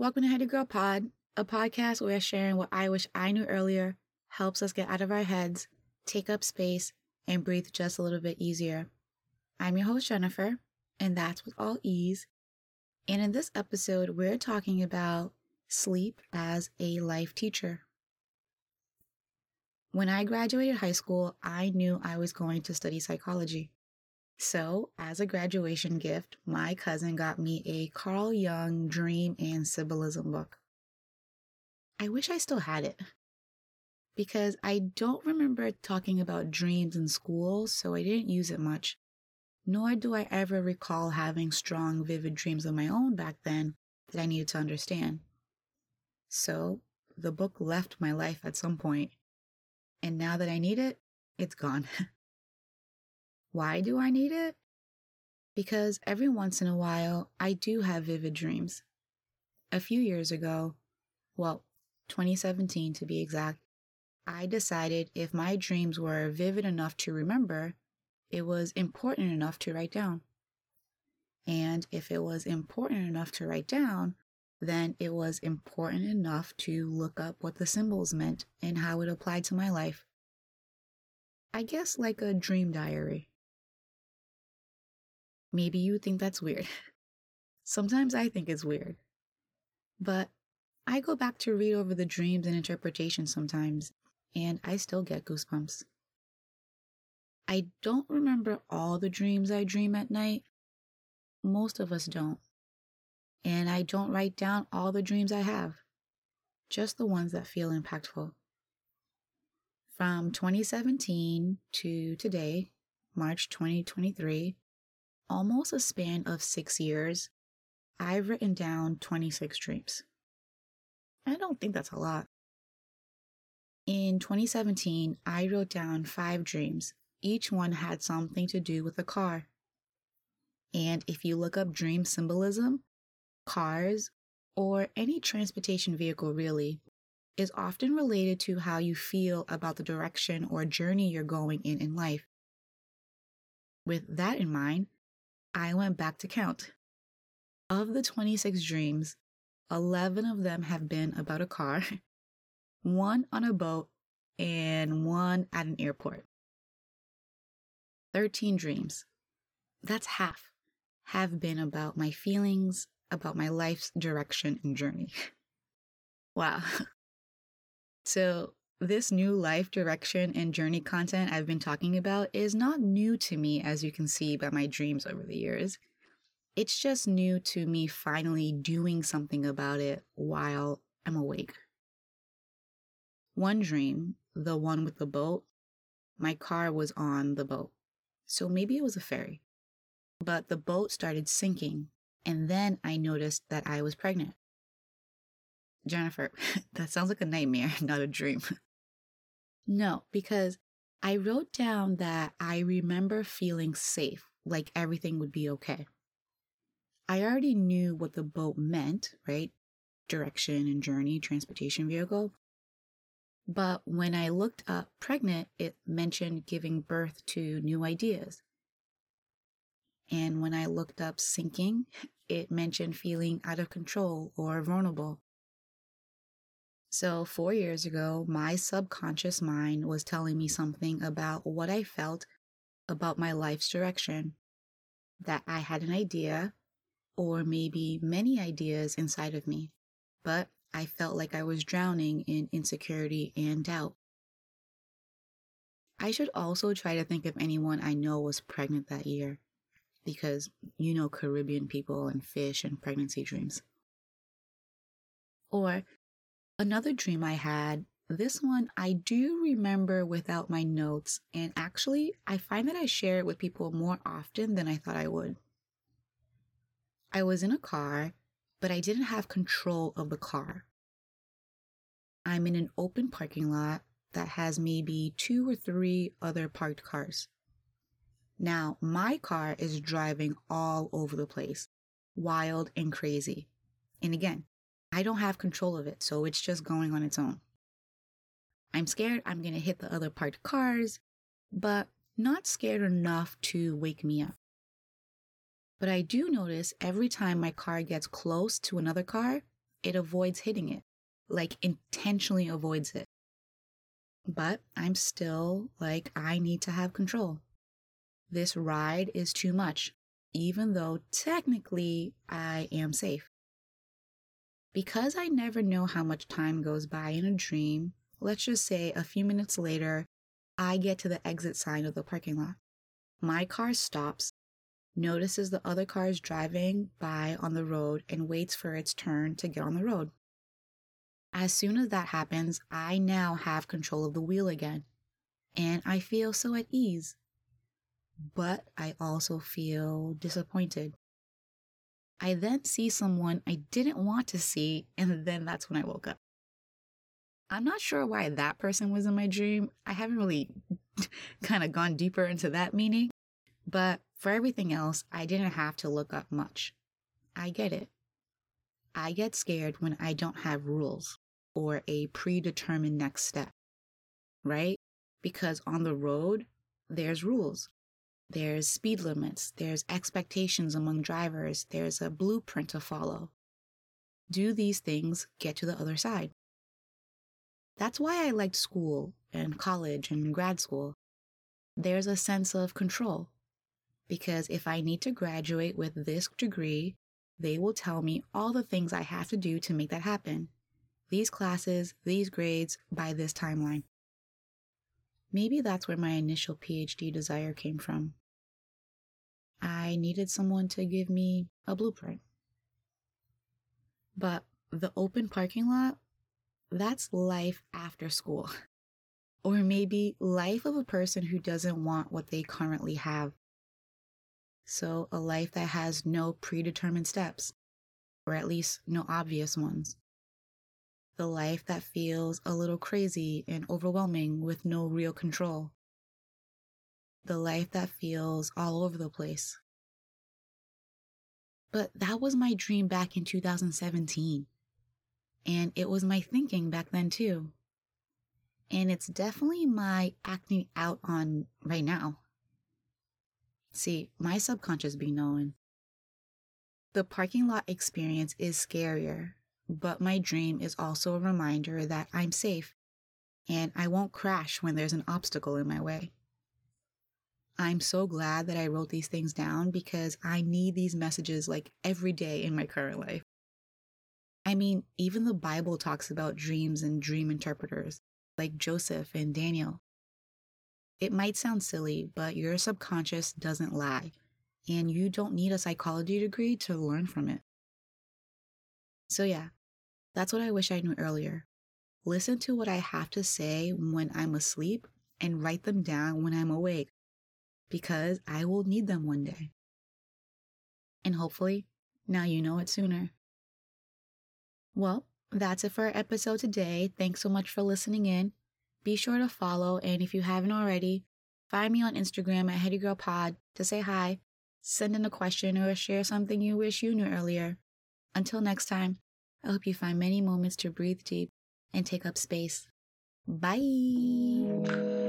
Welcome to Heady Girl Pod, a podcast where sharing what I wish I knew earlier helps us get out of our heads, take up space, and breathe just a little bit easier. I'm your host, Jennifer, and that's with all ease. And in this episode, we're talking about sleep as a life teacher. When I graduated high school, I knew I was going to study psychology. So, as a graduation gift, my cousin got me a Carl Jung Dream and Symbolism book. I wish I still had it because I don't remember talking about dreams in school, so I didn't use it much. Nor do I ever recall having strong, vivid dreams of my own back then that I needed to understand. So, the book left my life at some point and now that I need it, it's gone. Why do I need it? Because every once in a while, I do have vivid dreams. A few years ago, well, 2017 to be exact, I decided if my dreams were vivid enough to remember, it was important enough to write down. And if it was important enough to write down, then it was important enough to look up what the symbols meant and how it applied to my life. I guess like a dream diary. Maybe you think that's weird. Sometimes I think it's weird. But I go back to read over the dreams and interpretations sometimes, and I still get goosebumps. I don't remember all the dreams I dream at night. Most of us don't and I don't write down all the dreams I have, just the ones that feel impactful. From 2017 to today, March 2023, almost a span of six years, I've written down 26 dreams. I don't think that's a lot. In 2017, I wrote down five dreams. Each one had something to do with a car. And if you look up dream symbolism, cars, or any transportation vehicle really, is often related to how you feel about the direction or journey you're going in in life. With that in mind, I went back to count. Of the 26 dreams, 11 of them have been about a car, one on a boat, and one at an airport. 13 dreams, that's half, have been about my feelings, about my life's direction and journey. wow. So, this new life direction and journey content I've been talking about is not new to me, as you can see by my dreams over the years. It's just new to me finally doing something about it while I'm awake. One dream, the one with the boat, my car was on the boat. So maybe it was a ferry. But the boat started sinking and then I noticed that I was pregnant. Jennifer, that sounds like a nightmare, not a dream. No, because I wrote down that I remember feeling safe, like everything would be okay. I already knew what the boat meant, right? Direction and journey, transportation vehicle. But when I looked up pregnant, it mentioned giving birth to new ideas, and when I looked up sinking, it mentioned feeling out of control or vulnerable. So, four years ago, my subconscious mind was telling me something about what I felt about my life's direction. That I had an idea, or maybe many ideas inside of me, but I felt like I was drowning in insecurity and doubt. I should also try to think of anyone I know was pregnant that year because you know Caribbean people and fish and pregnancy dreams. Or another dream I had, this one I do remember without my notes, and actually, I find that I share it with people more often than I thought I would. I was in a car, but I didn't have control of the car. I'm in an open parking lot that has maybe two or three other parked cars. Now, my car is driving all over the place, wild and crazy. And again, I don't have control of it, so it's just going on its own. I'm scared I'm going to hit the other parked cars, but not scared enough to wake me up. But I do notice every time my car gets close to another car, it avoids hitting it, like intentionally avoids it. But I'm still like, I need to have control. This ride is too much, even though technically I am safe. Because I never know how much time goes by in a dream, let's just say a few minutes later, I get to the exit sign of the parking lot. My car stops, notices the other cars driving by on the road, and waits for its turn to get on the road. As soon as that happens, I now have control of the wheel again, and I feel so at ease. But I also feel disappointed. I then see someone I didn't want to see, and then that's when I woke up. I'm not sure why that person was in my dream. I haven't really kind of gone deeper into that meaning, but for everything else, I didn't have to look up much. I get it. I get scared when I don't have rules or a predetermined next step, right? Because on the road, there's rules. There's speed limits. There's expectations among drivers. There's a blueprint to follow. Do these things get to the other side? That's why I liked school and college and grad school. There's a sense of control. Because if I need to graduate with this degree, they will tell me all the things I have to do to make that happen. These classes, these grades, by this timeline. Maybe that's where my initial PhD desire came from. I needed someone to give me a blueprint. But the open parking lot that's life after school. Or maybe life of a person who doesn't want what they currently have. So, a life that has no predetermined steps, or at least no obvious ones. The life that feels a little crazy and overwhelming with no real control. The life that feels all over the place. But that was my dream back in 2017. And it was my thinking back then too. And it's definitely my acting out on right now. See, my subconscious be knowing. The parking lot experience is scarier, but my dream is also a reminder that I'm safe and I won't crash when there's an obstacle in my way. I'm so glad that I wrote these things down because I need these messages like every day in my current life. I mean, even the Bible talks about dreams and dream interpreters, like Joseph and Daniel. It might sound silly, but your subconscious doesn't lie, and you don't need a psychology degree to learn from it. So, yeah, that's what I wish I knew earlier. Listen to what I have to say when I'm asleep and write them down when I'm awake, because I will need them one day. And hopefully, now you know it sooner. Well, that's it for our episode today. Thanks so much for listening in. Be sure to follow, and if you haven't already, find me on Instagram at HeadyGirlPod to say hi, send in a question, or share something you wish you knew earlier. Until next time, I hope you find many moments to breathe deep and take up space. Bye.